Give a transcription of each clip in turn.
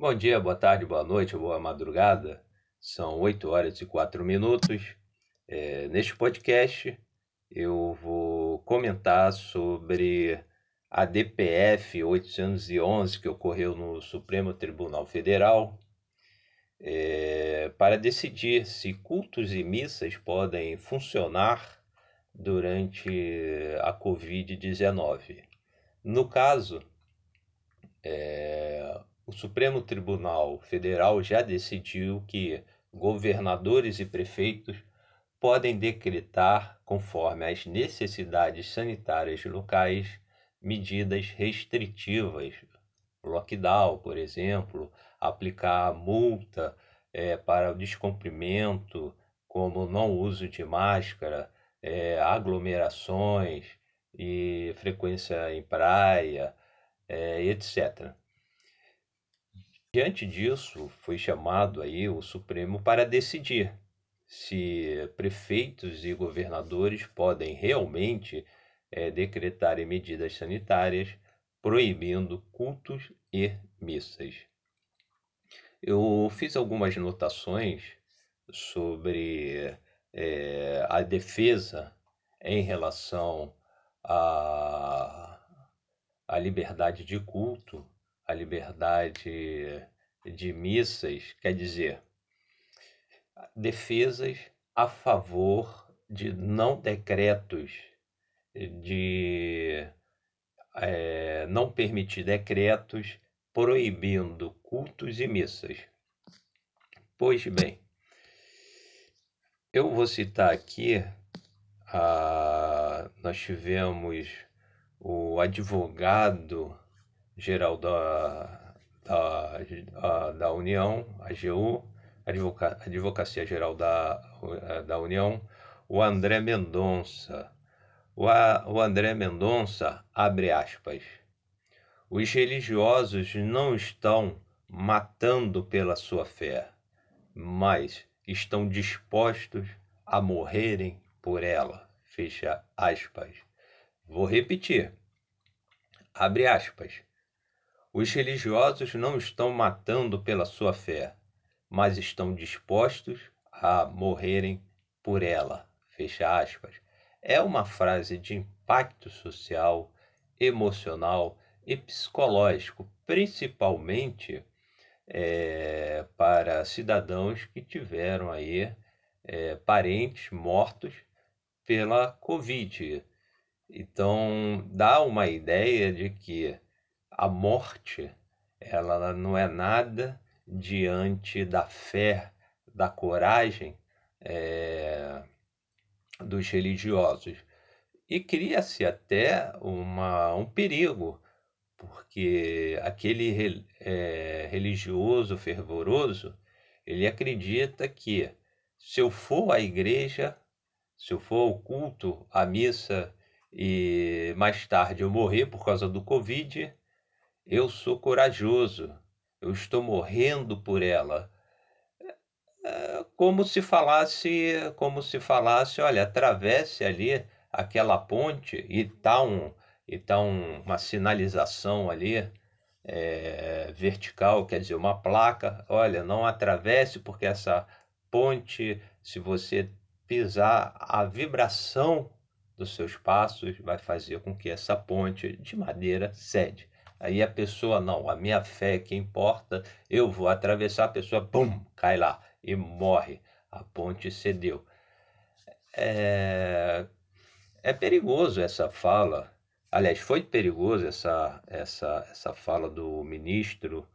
Bom dia, boa tarde, boa noite, boa madrugada. São 8 horas e 4 minutos. É, neste podcast, eu vou comentar sobre a DPF 811 que ocorreu no Supremo Tribunal Federal é, para decidir se cultos e missas podem funcionar durante a Covid-19. No caso, é, o Supremo Tribunal Federal já decidiu que governadores e prefeitos podem decretar, conforme as necessidades sanitárias locais, medidas restritivas, lockdown, por exemplo, aplicar multa é, para o descumprimento, como não uso de máscara, é, aglomerações e frequência em praia, é, etc. Diante disso, foi chamado aí o Supremo para decidir se prefeitos e governadores podem realmente é, medidas sanitárias proibindo cultos e missas. Eu fiz algumas notações sobre é, a defesa em relação à, à liberdade de culto a liberdade de missas, quer dizer, defesas a favor de não decretos, de é, não permitir decretos proibindo cultos e missas. Pois bem, eu vou citar aqui, a, nós tivemos o advogado geral da, da, da União, AGU, Advoca, Advocacia Geral da, da União, o André Mendonça. O, o André Mendonça, abre aspas, os religiosos não estão matando pela sua fé, mas estão dispostos a morrerem por ela. Fecha aspas. Vou repetir. Abre aspas. Os religiosos não estão matando pela sua fé, mas estão dispostos a morrerem por ela. Fecha aspas. É uma frase de impacto social, emocional e psicológico, principalmente é, para cidadãos que tiveram aí é, parentes mortos pela Covid. Então, dá uma ideia de que a morte, ela não é nada diante da fé, da coragem é, dos religiosos. E cria-se até uma, um perigo, porque aquele é, religioso fervoroso, ele acredita que se eu for à igreja, se eu for ao culto, à missa, e mais tarde eu morrer por causa do Covid, eu sou corajoso, eu estou morrendo por ela. É como se falasse, como se falasse, olha, atravesse ali aquela ponte e tá um e tá um, uma sinalização ali é, vertical, quer dizer, uma placa, olha, não atravesse porque essa ponte, se você pisar, a vibração dos seus passos vai fazer com que essa ponte de madeira cede. Aí a pessoa, não, a minha fé é que importa, eu vou atravessar, a pessoa, pum, cai lá e morre. A ponte cedeu. É, é perigoso essa fala. Aliás, foi perigoso essa, essa, essa fala do ministro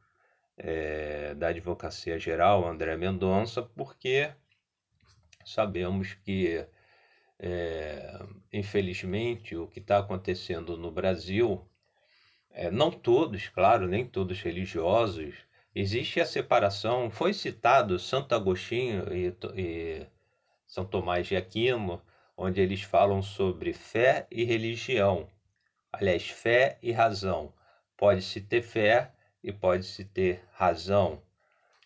é, da Advocacia Geral, André Mendonça, porque sabemos que, é, infelizmente, o que está acontecendo no Brasil é, não todos, claro, nem todos religiosos, existe a separação. Foi citado Santo Agostinho e, e São Tomás de Aquino, onde eles falam sobre fé e religião. Aliás, fé e razão. Pode-se ter fé e pode-se ter razão.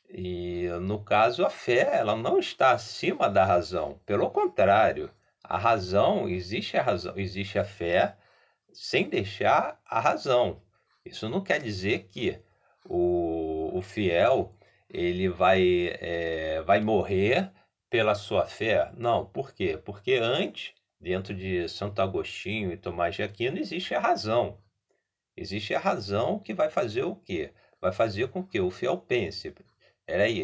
E no caso, a fé ela não está acima da razão. Pelo contrário, a razão existe a razão, existe a fé sem deixar a razão. Isso não quer dizer que o, o fiel ele vai, é, vai morrer pela sua fé? Não, por quê? Porque antes, dentro de Santo Agostinho e Tomás de Aquino, existe a razão. Existe a razão que vai fazer o quê? Vai fazer com que o fiel pense. Peraí,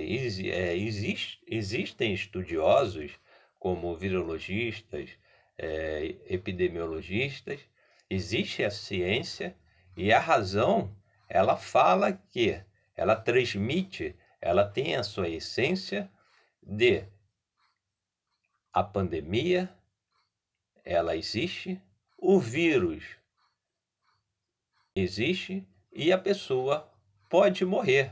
é, existe, existem estudiosos como virologistas, é, epidemiologistas, existe a ciência e a razão, ela fala que, ela transmite, ela tem a sua essência de a pandemia, ela existe, o vírus existe e a pessoa pode morrer.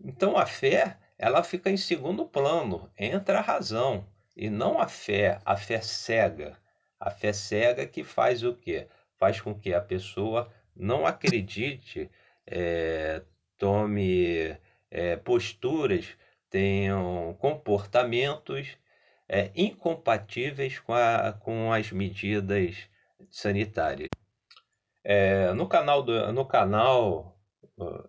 Então a fé, ela fica em segundo plano, entra a razão e não a fé, a fé cega. A fé cega que faz o quê? Faz com que a pessoa não acredite, é, tome é, posturas, tenham comportamentos é, incompatíveis com, a, com as medidas sanitárias. No canal do, no canal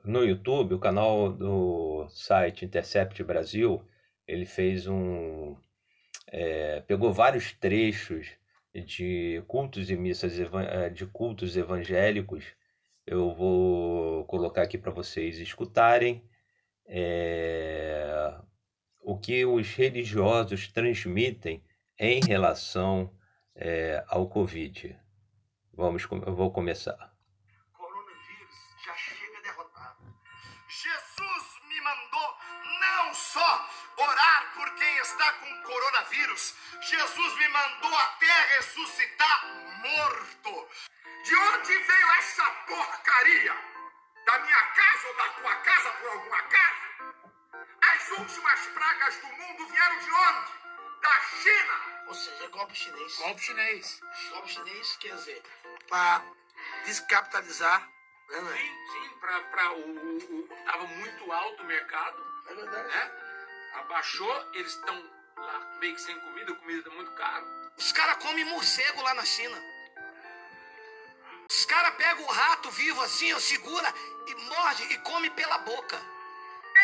no YouTube, o canal do site Intercept Brasil, ele fez um pegou vários trechos de cultos e missas é, de cultos evangélicos. Eu vou colocar aqui para vocês escutarem é, o que os religiosos transmitem em relação é, ao Covid. Vamos, eu vou começar. Orar por quem está com coronavírus, Jesus me mandou até ressuscitar morto. De onde veio essa porcaria? Da minha casa ou da tua casa por algum acaso? As últimas pragas do mundo vieram de onde? Da China. Ou seja, golpe chinês. Golpe chinês. Golpe chinês quer dizer, para descapitalizar. Né, né? Sim, sim, para o, o. Tava muito alto o mercado. É verdade. Né? Abaixou, eles estão lá meio que sem comida, a comida tá muito caro. Os caras comem morcego lá na China. Os caras pegam o rato vivo assim, ó, segura e morde e come pela boca.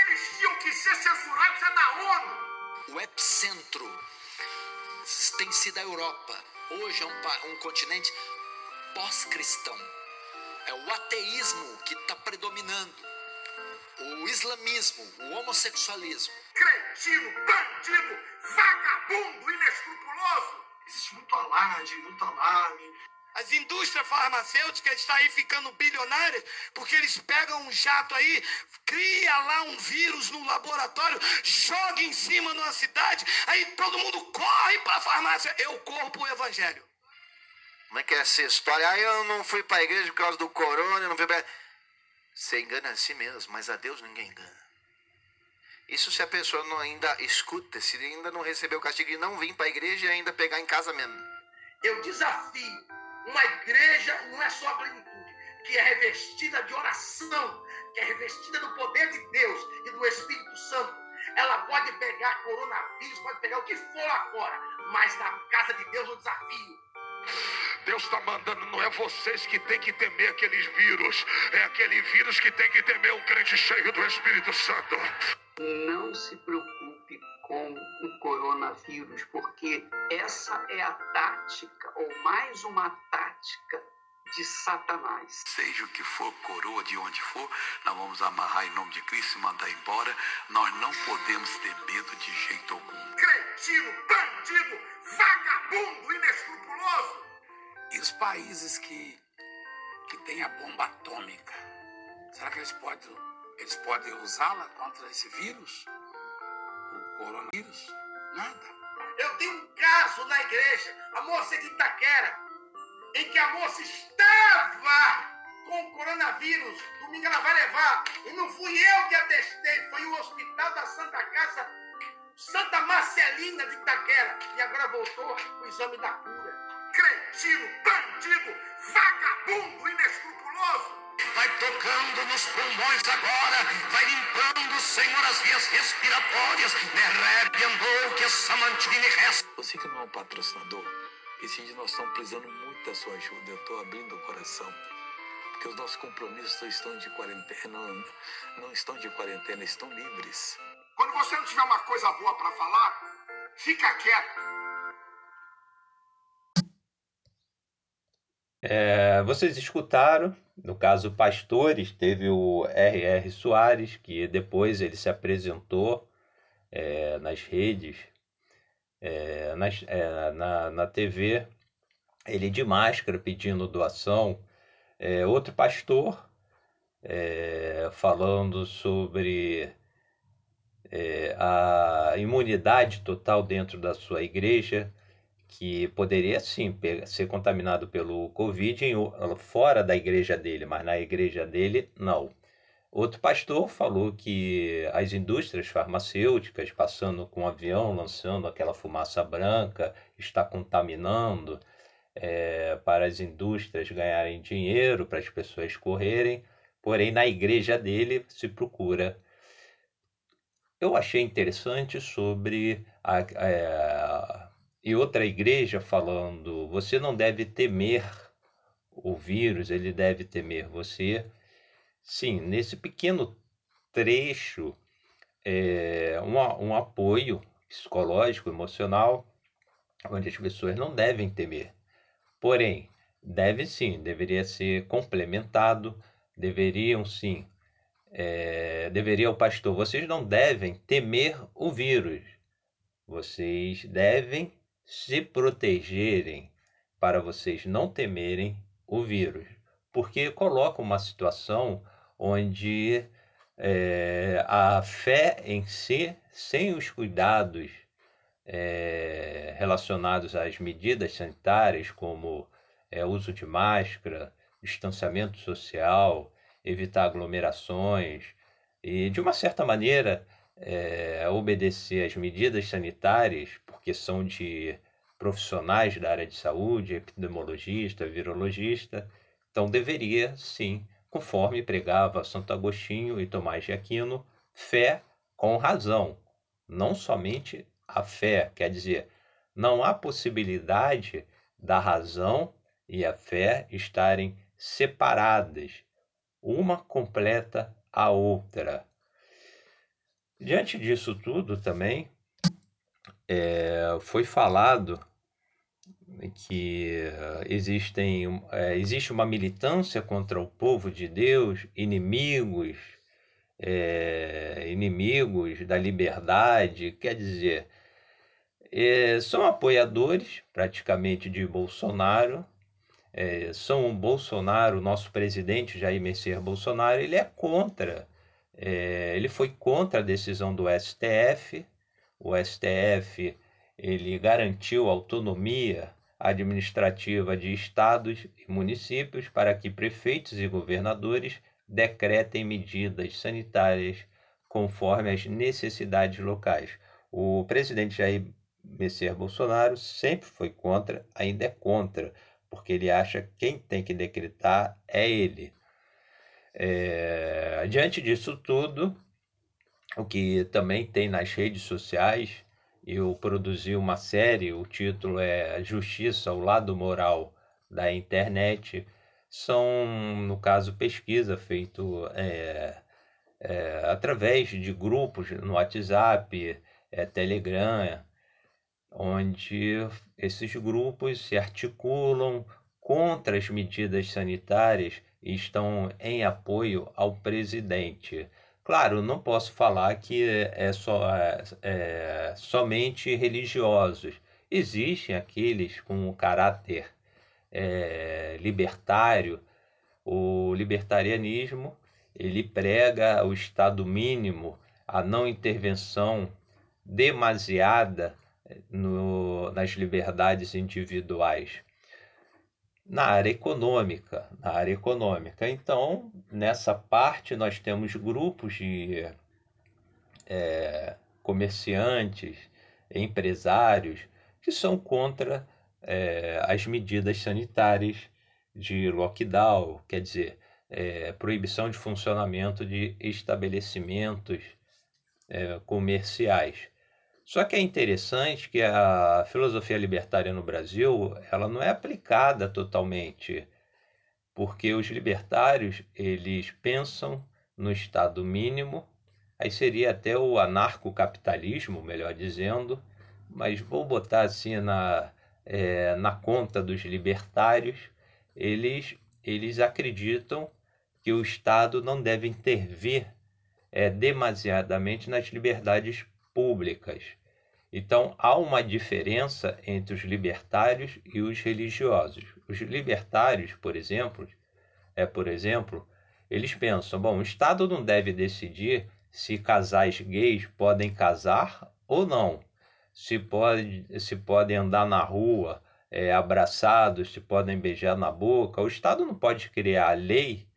Eles tinham que ser censurados é na ONU. O epicentro tem sido a Europa. Hoje é um, um continente pós-cristão. É o ateísmo que está predominando. O islamismo, o homossexualismo. Cretino, bandido, vagabundo, inescrupuloso. Existe muito alarde, muito alarme. As indústrias farmacêuticas estão aí ficando bilionárias porque eles pegam um jato aí, cria lá um vírus no laboratório, joga em cima numa cidade, aí todo mundo corre para a farmácia. Eu corro pro evangelho. Como é que é essa história? Ah, eu não fui para a igreja por causa do corona, não fui pra... Você engana a si mesmo, mas a Deus ninguém engana. Isso se a pessoa não ainda escuta, se ainda não recebeu o castigo de não vir para a igreja e ainda pegar em casa mesmo. Eu desafio uma igreja, não é só a plenitude, que é revestida de oração, que é revestida do poder de Deus e do Espírito Santo. Ela pode pegar coronavírus, pode pegar o que for lá fora, mas na casa de Deus o desafio Deus está mandando, não é vocês que tem que temer aqueles vírus, é aquele vírus que tem que temer um crente cheio do Espírito Santo. Não se preocupe com o coronavírus, porque essa é a tática, ou mais uma tática de Satanás. Seja o que for, coroa de onde for, nós vamos amarrar em nome de Cristo e mandar embora. Nós não podemos ter medo de jeito algum. Cretino, bandido, vagabundo, inescrupuloso. E os países que, que têm a bomba atômica, será que eles podem, eles podem usá-la contra esse vírus? O coronavírus? Nada. Eu tenho um caso na igreja, a moça de Itaquera, em que a moça estava com o coronavírus. Domingo ela vai levar. E não fui eu que atestei, foi o Hospital da Santa Casa, Santa Marcelina de Itaquera. E agora voltou o exame da cura. Cretino, bandido, vagabundo, inescrupuloso. Vai tocando nos pulmões agora, vai limpando, Senhor, as vias respiratórias. Me andou que essa mantine resta. Você que não é um patrocinador, esse dia nós estamos precisando muito da sua ajuda. Eu estou abrindo o coração. Porque os nossos compromissos estão de quarentena, não, não estão de quarentena, estão livres. Quando você não tiver uma coisa boa para falar, fica quieto. É, vocês escutaram, no caso Pastores, teve o R.R. Soares, que depois ele se apresentou é, nas redes, é, nas, na, na TV, ele de máscara pedindo doação. Outro pastor falando sobre a imunidade total dentro da sua igreja, que poderia sim ser contaminado pelo Covid em, fora da igreja dele, mas na igreja dele não. Outro pastor falou que as indústrias farmacêuticas, passando com um avião, lançando aquela fumaça branca, está contaminando é, para as indústrias ganharem dinheiro, para as pessoas correrem. Porém, na igreja dele se procura. Eu achei interessante sobre a, é, e outra igreja falando: você não deve temer o vírus, ele deve temer você. Sim, nesse pequeno trecho, é, um, um apoio psicológico, emocional, onde as pessoas não devem temer. Porém, deve sim, deveria ser complementado, deveriam sim, é, deveria o pastor, vocês não devem temer o vírus, vocês devem se protegerem para vocês não temerem o vírus, porque coloca uma situação onde é, a fé em si, sem os cuidados é, relacionados às medidas sanitárias, como é, uso de máscara, distanciamento social, evitar aglomerações e, de uma certa maneira, é, obedecer às medidas sanitárias, porque são de profissionais da área de saúde, epidemiologista, virologista, então deveria, sim, conforme pregava Santo Agostinho e Tomás de Aquino, fé com razão, não somente a fé, quer dizer, não há possibilidade da razão e a fé estarem separadas, uma completa a outra. Diante disso tudo também, é, foi falado que existem, é, existe uma militância contra o povo de Deus, inimigos, inimigos da liberdade, quer dizer, são apoiadores praticamente de Bolsonaro, são o Bolsonaro, nosso presidente Jair Messias Bolsonaro, ele é contra, ele foi contra a decisão do STF, o STF ele garantiu autonomia administrativa de estados e municípios para que prefeitos e governadores decretem medidas sanitárias conforme as necessidades locais. O presidente Jair Messias Bolsonaro sempre foi contra, ainda é contra, porque ele acha que quem tem que decretar é ele. É, diante disso tudo, o que também tem nas redes sociais, eu produzi uma série, o título é Justiça, o lado moral da internet. São, no caso, pesquisa feito é, é, através de grupos no WhatsApp, é, Telegram, onde esses grupos se articulam contra as medidas sanitárias e estão em apoio ao presidente. Claro, não posso falar que é, só, é, é somente religiosos. Existem aqueles com caráter é, libertário. O libertarianismo ele prega o estado mínimo, a não intervenção demasiada no, nas liberdades individuais na área econômica, na área econômica. Então, nessa parte nós temos grupos de é, comerciantes, empresários que são contra é, as medidas sanitárias de lockdown, quer dizer, é, proibição de funcionamento de estabelecimentos é, comerciais. Só que é interessante que a filosofia libertária no Brasil ela não é aplicada totalmente porque os libertários eles pensam no Estado mínimo, aí seria até o anarcocapitalismo, melhor dizendo, mas vou botar assim na, é, na conta dos libertários, eles, eles acreditam que o Estado não deve intervir é, demasiadamente nas liberdades públicas. Então há uma diferença entre os libertários e os religiosos. Os libertários, por exemplo, é por exemplo, eles pensam, bom, o Estado não deve decidir se casais gays podem casar ou não, se pode, se podem andar na rua é, abraçados, se podem beijar na boca. O Estado não pode criar lei,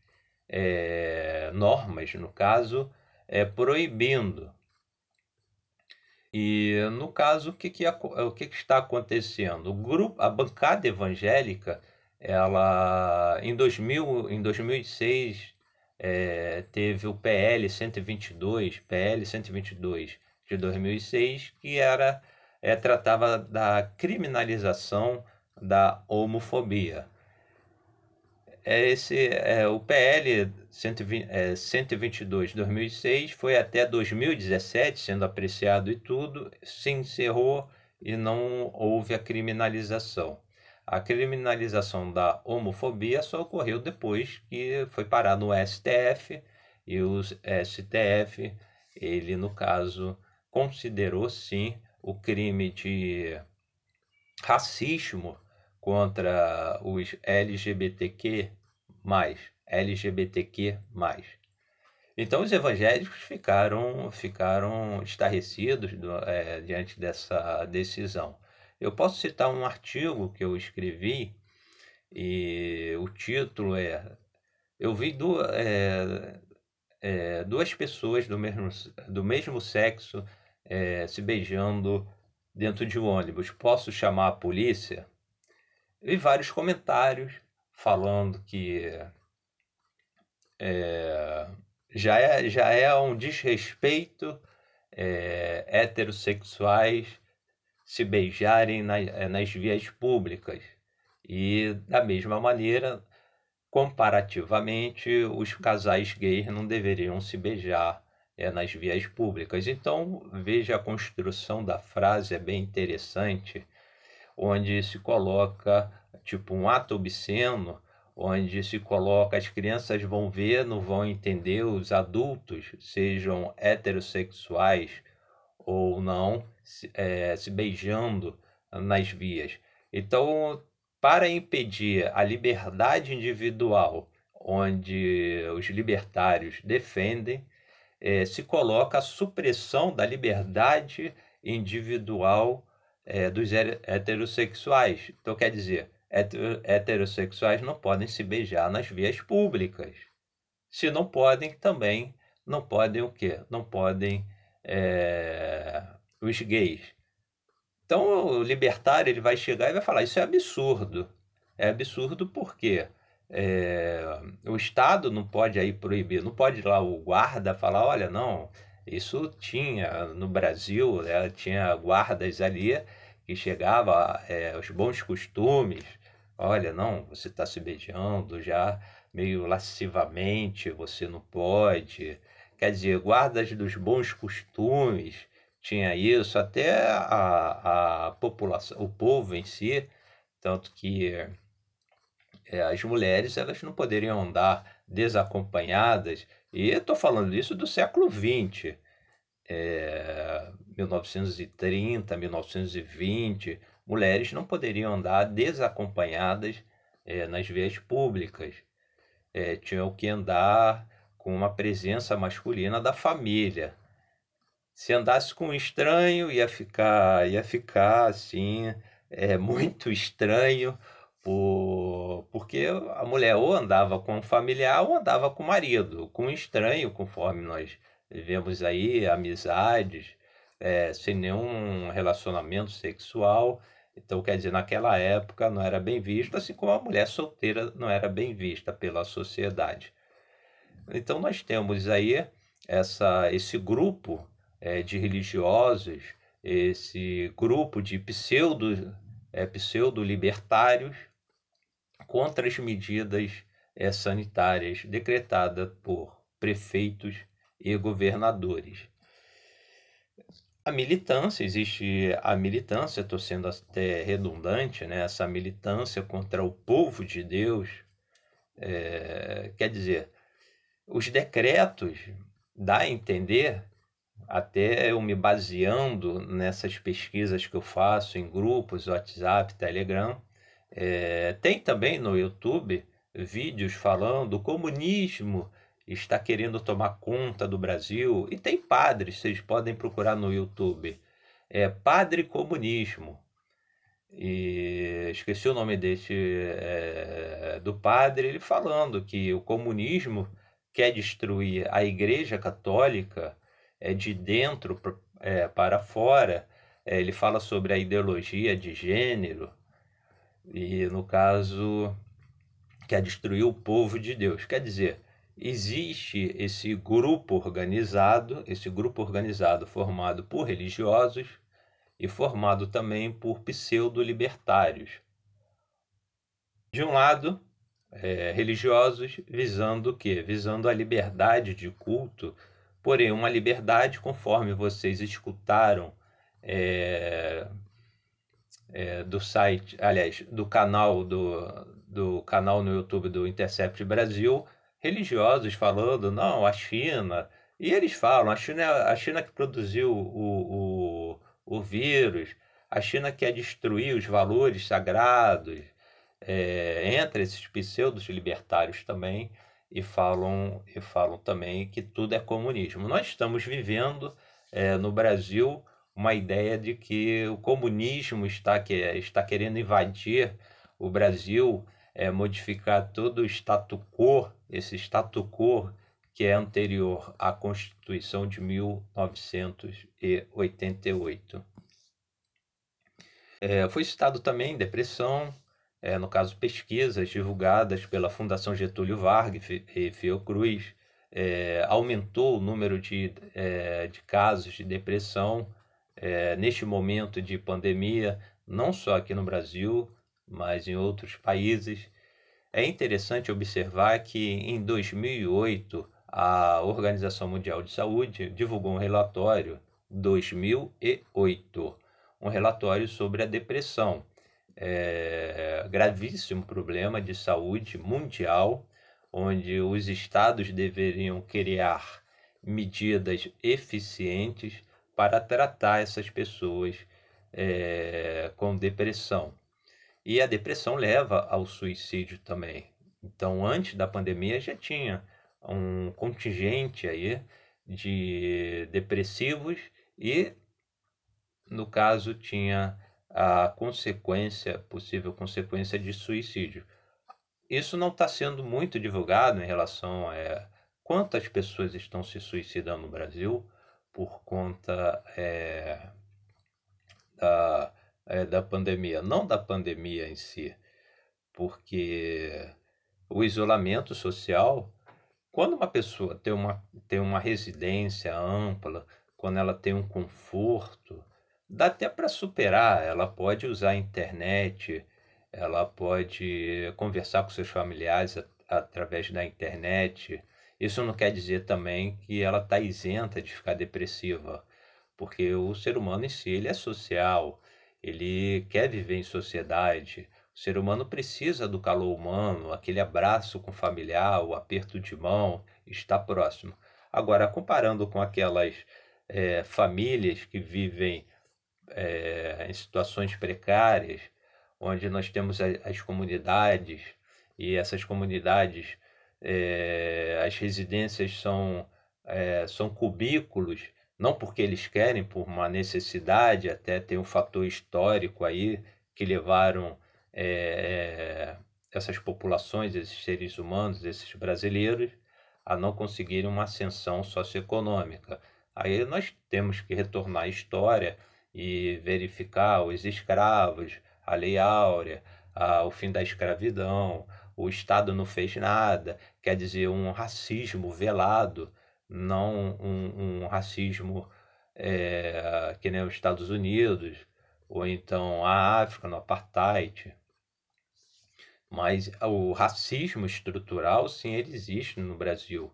é, normas, no caso, é, proibindo. E no caso, o que, que, o que, que está acontecendo? O grupo, a bancada evangélica, ela em 2000, em 2006 é, teve o PL 122, PL 122 de 2006, que era é, tratava da criminalização da homofobia é esse é, o PL 120, é, 122 de 2006 foi até 2017 sendo apreciado e tudo, se encerrou e não houve a criminalização. A criminalização da homofobia só ocorreu depois que foi parar no STF e o STF, ele no caso considerou sim o crime de racismo contra os LGBTQ+, LGBTQ+. Então os evangélicos ficaram, ficaram estarrecidos do, é, diante dessa decisão. Eu posso citar um artigo que eu escrevi e o título é eu vi duas, é, é, duas pessoas do mesmo, do mesmo sexo é, se beijando dentro de um ônibus. Posso chamar a polícia? Vi vários comentários falando que é, já, é, já é um desrespeito é, heterossexuais se beijarem na, é, nas vias públicas. E, da mesma maneira, comparativamente, os casais gays não deveriam se beijar é, nas vias públicas. Então, veja a construção da frase, é bem interessante onde se coloca tipo um ato obsceno, onde se coloca as crianças vão ver, não vão entender, os adultos, sejam heterossexuais ou não, se, é, se beijando nas vias. Então, para impedir a liberdade individual, onde os libertários defendem, é, se coloca a supressão da liberdade individual é, dos heterossexuais. Então, quer dizer, heterossexuais não podem se beijar nas vias públicas. Se não podem, também não podem o quê? Não podem é, os gays. Então, o libertário ele vai chegar e vai falar: isso é absurdo. É absurdo porque é, o Estado não pode aí proibir, não pode lá o guarda falar: olha, não, isso tinha no Brasil, né, tinha guardas ali que chegava é, os bons costumes. Olha, não, você está se beijando já meio lascivamente, você não pode. Quer dizer, guardas dos bons costumes tinha isso, até a, a população, o povo em si, tanto que é, as mulheres elas não poderiam andar desacompanhadas e estou falando isso do século XX, é, 1930, 1920, mulheres não poderiam andar desacompanhadas é, nas vias públicas. É, tinham que andar com uma presença masculina da família. Se andasse com um estranho, ia ficar, ia ficar assim, é, muito estranho, por, porque a mulher ou andava com um familiar ou andava com o marido, com um estranho, conforme nós vemos aí, amizades, é, sem nenhum relacionamento sexual. Então, quer dizer, naquela época não era bem visto, assim como a mulher solteira não era bem vista pela sociedade. Então, nós temos aí essa, esse grupo é, de religiosos, esse grupo de pseudo, é, pseudo-libertários, contra as medidas é, sanitárias decretadas por prefeitos e governadores. A militância, existe a militância, estou sendo até redundante, né? essa militância contra o povo de Deus, é, quer dizer, os decretos dá a entender, até eu me baseando nessas pesquisas que eu faço em grupos, WhatsApp, Telegram, é, tem também no YouTube vídeos falando o comunismo está querendo tomar conta do Brasil e tem padres, vocês podem procurar no YouTube, é Padre Comunismo. E esqueci o nome desse é, do padre, ele falando que o comunismo quer destruir a Igreja Católica é de dentro é, para fora. É, ele fala sobre a ideologia de gênero e no caso quer destruir o povo de Deus. Quer dizer, existe esse grupo organizado, esse grupo organizado formado por religiosos e formado também por pseudo-libertários. De um lado, é, religiosos visando o quê? Visando a liberdade de culto, porém uma liberdade conforme vocês escutaram é, é, do site, aliás, do canal do, do canal no YouTube do Intercept Brasil, religiosos falando, não, a China, e eles falam, a China, é a China que produziu o, o, o vírus, a China quer destruir os valores sagrados, é, entre esses pseudos libertários também, e falam, e falam também que tudo é comunismo. Nós estamos vivendo é, no Brasil uma ideia de que o comunismo está, que, está querendo invadir o Brasil, é, modificar todo o status quo, esse status quo que é anterior à Constituição de 1988. É, foi citado também depressão, é, no caso pesquisas divulgadas pela Fundação Getúlio Vargas e Fiocruz, é, aumentou o número de, é, de casos de depressão é, neste momento de pandemia, não só aqui no Brasil, mas em outros países. É interessante observar que em 2008 a Organização Mundial de Saúde divulgou um relatório 2008, um relatório sobre a depressão, é, gravíssimo problema de saúde mundial, onde os estados deveriam criar medidas eficientes para tratar essas pessoas é, com depressão. E a depressão leva ao suicídio também. Então, antes da pandemia já tinha um contingente aí de depressivos e, no caso, tinha a consequência, possível consequência de suicídio. Isso não está sendo muito divulgado em relação a quantas pessoas estão se suicidando no Brasil por conta é, da, é, da pandemia, não da pandemia em si, porque o isolamento social, quando uma pessoa tem uma, tem uma residência ampla, quando ela tem um conforto, dá até para superar. Ela pode usar a internet, ela pode conversar com seus familiares através da internet. Isso não quer dizer também que ela está isenta de ficar depressiva, porque o ser humano em si ele é social, ele quer viver em sociedade. O ser humano precisa do calor humano, aquele abraço com o familiar, o aperto de mão, estar próximo. Agora, comparando com aquelas é, famílias que vivem é, em situações precárias, onde nós temos as comunidades e essas comunidades, é, as residências são, é, são cubículos, não porque eles querem, por uma necessidade, até tem um fator histórico aí que levaram é, essas populações, esses seres humanos, esses brasileiros, a não conseguirem uma ascensão socioeconômica. Aí nós temos que retornar à história e verificar os escravos, a Lei Áurea, a, o fim da escravidão, o Estado não fez nada, quer dizer, um racismo velado, não um, um racismo é, que nem os Estados Unidos, ou então a África no apartheid. Mas o racismo estrutural, sim, ele existe no Brasil.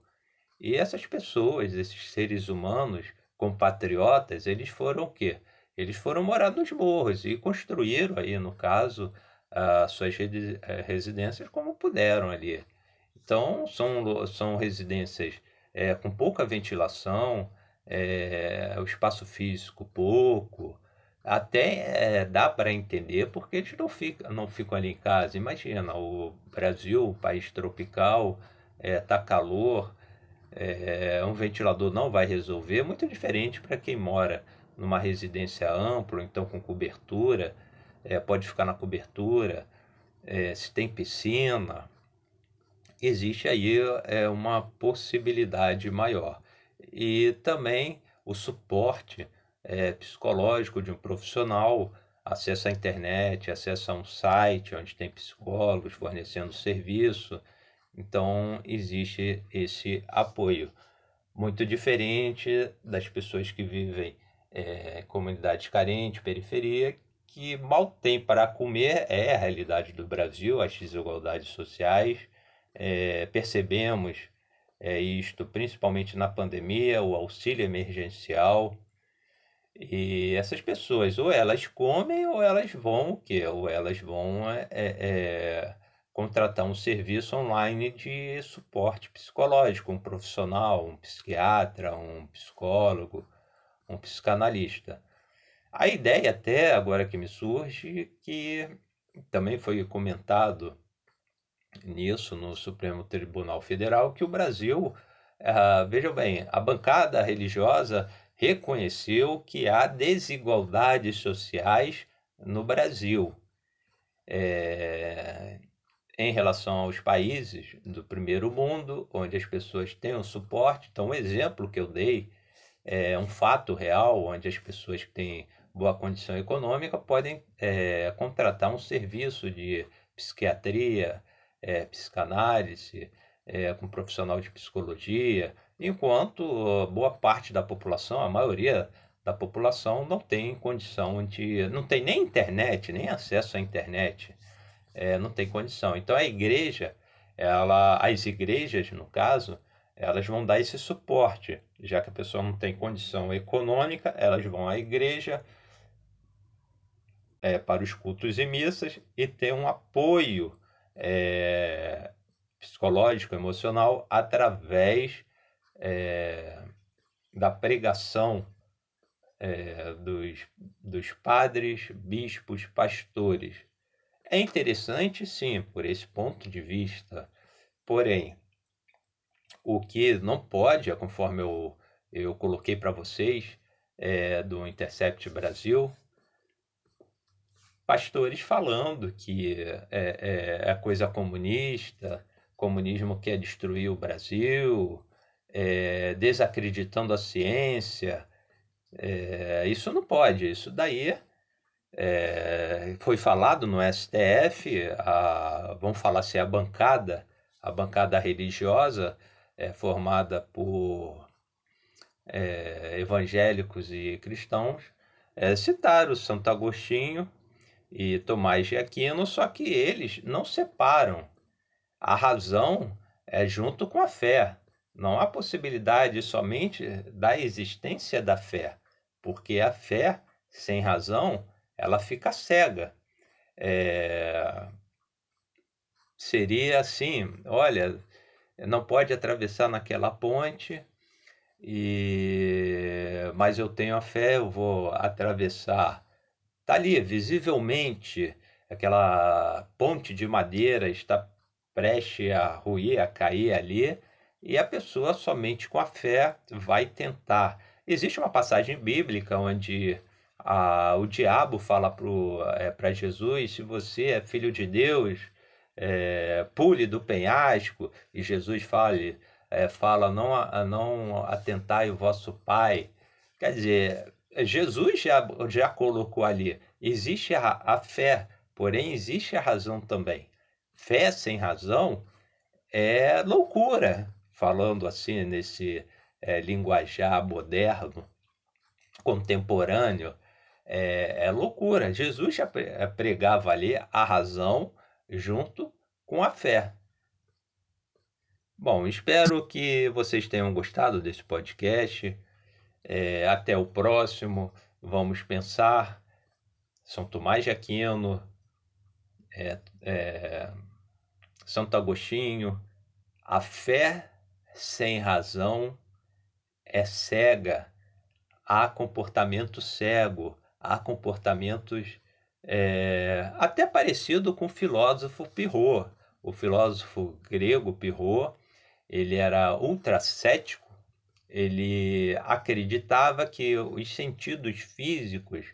E essas pessoas, esses seres humanos, compatriotas, eles foram o quê? Eles foram morar nos morros e construíram aí, no caso, as suas eh, residências como puderam ali. Então, são, são residências é, com pouca ventilação, é, o espaço físico pouco, até é, dá para entender porque eles não ficam, não ficam ali em casa. Imagina, o Brasil, país tropical, é, tá calor, um ventilador não vai resolver. Muito diferente para quem mora numa residência ampla, então com cobertura, é, pode ficar na cobertura. É, se tem piscina, existe aí é, uma possibilidade maior. E também o suporte é, psicológico de um profissional, acesso à internet, acesso a um site onde tem psicólogos fornecendo serviço. Então, existe esse apoio. Muito diferente das pessoas que vivem é, em comunidades carentes, periferia, que mal tem para comer, é a realidade do Brasil, as desigualdades sociais. É, percebemos é, isto principalmente na pandemia, o auxílio emergencial. E essas pessoas, ou elas comem, ou elas vão o quê? Ou elas vão é, é, é, contratar um serviço online de suporte psicológico, um profissional, um psiquiatra, um psicólogo, um psicanalista. A ideia até agora que me surge, que também foi comentado nisso no Supremo Tribunal Federal, que o Brasil, ah, veja bem, a bancada religiosa reconheceu que há desigualdades sociais no Brasil. É, em relação aos países do primeiro mundo, onde as pessoas têm um suporte. Então, um exemplo que eu dei é um fato real, onde as pessoas que têm boa condição econômica podem é, contratar um serviço de psiquiatria, é, psicanálise, é, com profissional de psicologia, enquanto boa parte da população, a maioria da população, não tem condição de. não tem nem internet, nem acesso à internet, é, não tem condição. Então a igreja, ela, as igrejas, no caso, elas vão dar esse suporte, já que a pessoa não tem condição econômica, elas vão à igreja é, para os cultos e missas e ter um apoio é, psicológico, emocional, através é, da pregação dos, dos padres, bispos, pastores. É interessante, sim, por esse ponto de vista, porém, o que não pode, é conforme eu, eu coloquei para vocês, é, do Intercept Brasil, pastores falando que é, é, é coisa comunista, comunismo quer destruir o Brasil, é, desacreditando a ciência. É, isso não pode. Isso daí é, foi falado no STF. A, vamos falar assim, a bancada, a bancada religiosa formada por evangélicos e cristãos citaram Santo Agostinho e Tomás de Aquino, só que eles não separam. A razão é junto com a fé. Não há possibilidade somente da existência da fé, porque a fé sem razão ela fica cega. É... Seria assim, olha, não pode atravessar naquela ponte, e mas eu tenho a fé, eu vou atravessar Está ali, visivelmente, aquela ponte de madeira está prestes a ruir, a cair ali, e a pessoa somente com a fé vai tentar. Existe uma passagem bíblica onde a, o diabo fala para é, Jesus: se você é filho de Deus, é, pule do penhasco, e Jesus fala, é, fala não, não atentai o vosso pai. Quer dizer, Jesus já, já colocou ali. Existe a, a fé, porém existe a razão também. Fé sem razão é loucura, falando assim nesse é, linguajar moderno, contemporâneo, é, é, loucura. Jesus já pregava ali a razão junto com a fé. Bom, espero que vocês tenham gostado desse podcast. É, até o próximo. Vamos pensar. São Tomás de Aquino, é, é, Santo Agostinho. A fé sem razão é cega. Há comportamento cego, há comportamentos é, até parecido com o filósofo Pirro. O filósofo grego Pirro ele era ultra cético, ele acreditava que os sentidos físicos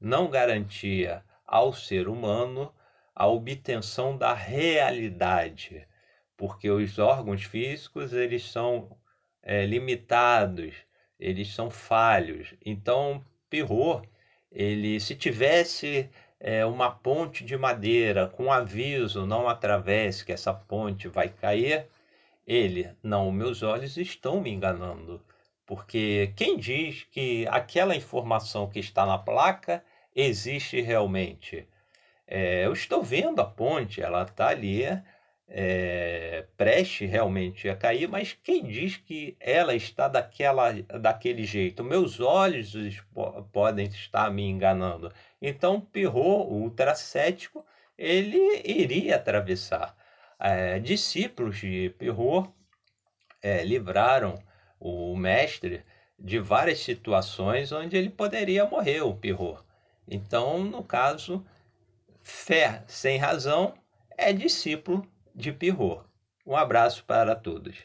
não garantia ao ser humano a obtenção da realidade, porque os órgãos físicos eles são é, limitados, eles são falhos. Então, Pirro, ele se tivesse é, uma ponte de madeira com aviso, não atravesse que essa ponte vai cair, ele, não, meus olhos estão me enganando. Porque quem diz que aquela informação que está na placa existe realmente? É, eu estou vendo a ponte, ela está ali, é, preste realmente a cair, mas quem diz que ela está daquela, daquele jeito? Meus olhos podem estar me enganando. Então, Pirro, o ultracético, ele iria atravessar é, discípulos de Pirro é, livraram o mestre de várias situações onde ele poderia morrer, o Pirro. Então, no caso, fé sem razão é discípulo de Pirro. Um abraço para todos.